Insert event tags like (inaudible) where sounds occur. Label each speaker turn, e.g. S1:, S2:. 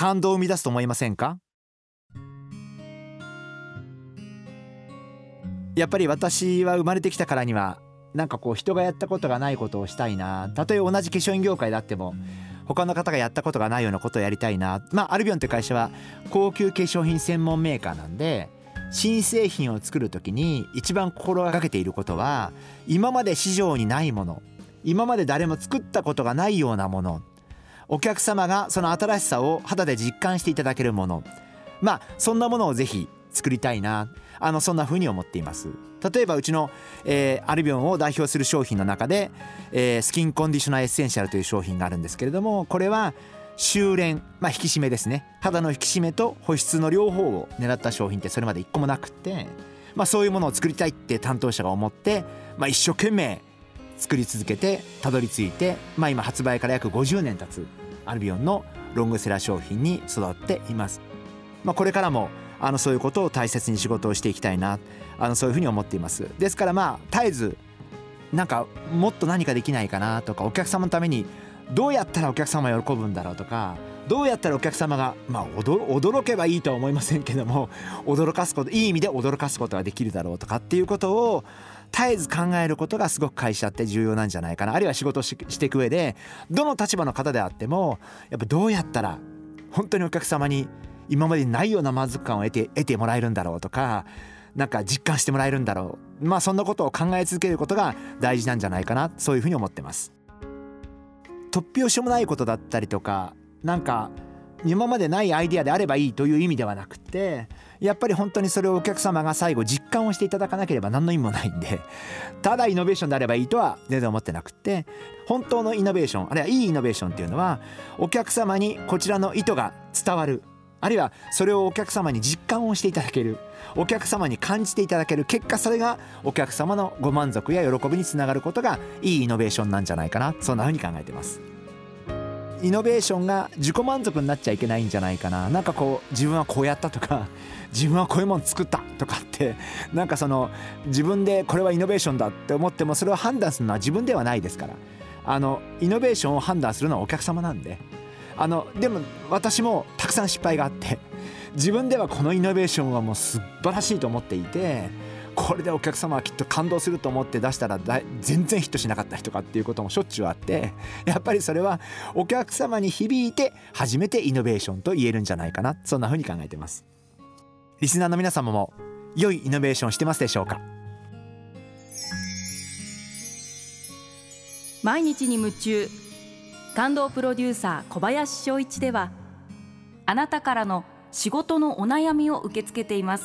S1: 感動を生み出すと思いませんか？やっぱり私は生まれてきたからにはなんかこう人がやったことがないことをしたいな。たとえ同じ化粧品業界であっても他の方がやったことがないようなことをやりたいな。まあアルビオンという会社は高級化粧品専門メーカーなんで新製品を作る時に一番心がけていることは今まで市場にないもの今まで誰も作ったことがないようなものお客様がその新しさを肌で実感していただけるもの。まあそんなものをぜひ作りたいな。あのそんな風に思っています。例えばうちの、えー、アルビオンを代表する商品の中で、えー、スキンコンディショナーエッセンシャルという商品があるんですけれどもこれは修練、まあ、引き締めですね。肌の引き締めと保湿の両方を狙った商品ってそれまで一個もなくって、まあ、そういうものを作りたいって担当者が思って、まあ、一生懸命作り続けてたどり着いて、まあ、今発売から約50年経つアルビオンのロングセラー商品に育っています。まあ、これからもあのそういうことを大切に仕事をしていきたいなあのそういうふうに思っていますですからまあ絶えずなんかもっと何かできないかなとかお客様のためにどうやったらお客様喜ぶんだろうとかどうやったらお客様がまあ驚けばいいとは思いませんけども驚かすこといい意味で驚かすことができるだろうとかっていうことを絶えず考えることがすごく会社って重要なんじゃないかな。あるいは仕事していく上でどの立場の方であってもやっぱどうやったら本当にお客様に今までにないような満足感を得て得てもらえるんだろうとかなんか実感してもらえるんだろう。まあそんなことを考え続けることが大事なんじゃないかなそういうふうに思ってます。突拍子もないことだったりとかなんか今までないアイデアであればいいという意味ではなくてやっぱり本当にそれをお客様が最後実感をしていただかなければ何の意味もないんで (laughs) ただイノベーションであればいいとは全然思ってなくて本当のイノベーションあるいはいいイノベーションっていうのはお客様にこちらの意図が伝わるあるいはそれをお客様に実感をしていただけるお客様に感じていただける結果それがお客様のご満足や喜びにつながることがいいイノベーションなんじゃないかなそんなふうに考えてます。イノベーションが自己満足になっちゃいけないんじゃないかな。なんかこう自分はこうやったとか (laughs) 自分はこういうもの作ったとかって (laughs) なんかその自分でこれはイノベーションだって思ってもそれを判断するのは自分ではないですから。あのイノベーションを判断するのはお客様なんで。あのでも私もたくさん失敗があって自分ではこのイノベーションはもう素晴らしいと思っていてこれでお客様はきっと感動すると思って出したら全然ヒットしなかったりとかっていうこともしょっちゅうあってやっぱりそれはお客様に響いて初めてイノベーションと言えるんじゃないかなそんな風に考えてます。リスナーの皆様も良いイノベーションしてますでしょうか？
S2: 毎日に夢中。感動プロデューサー小林翔一ではあなたからの仕事のお悩みを受け付けています。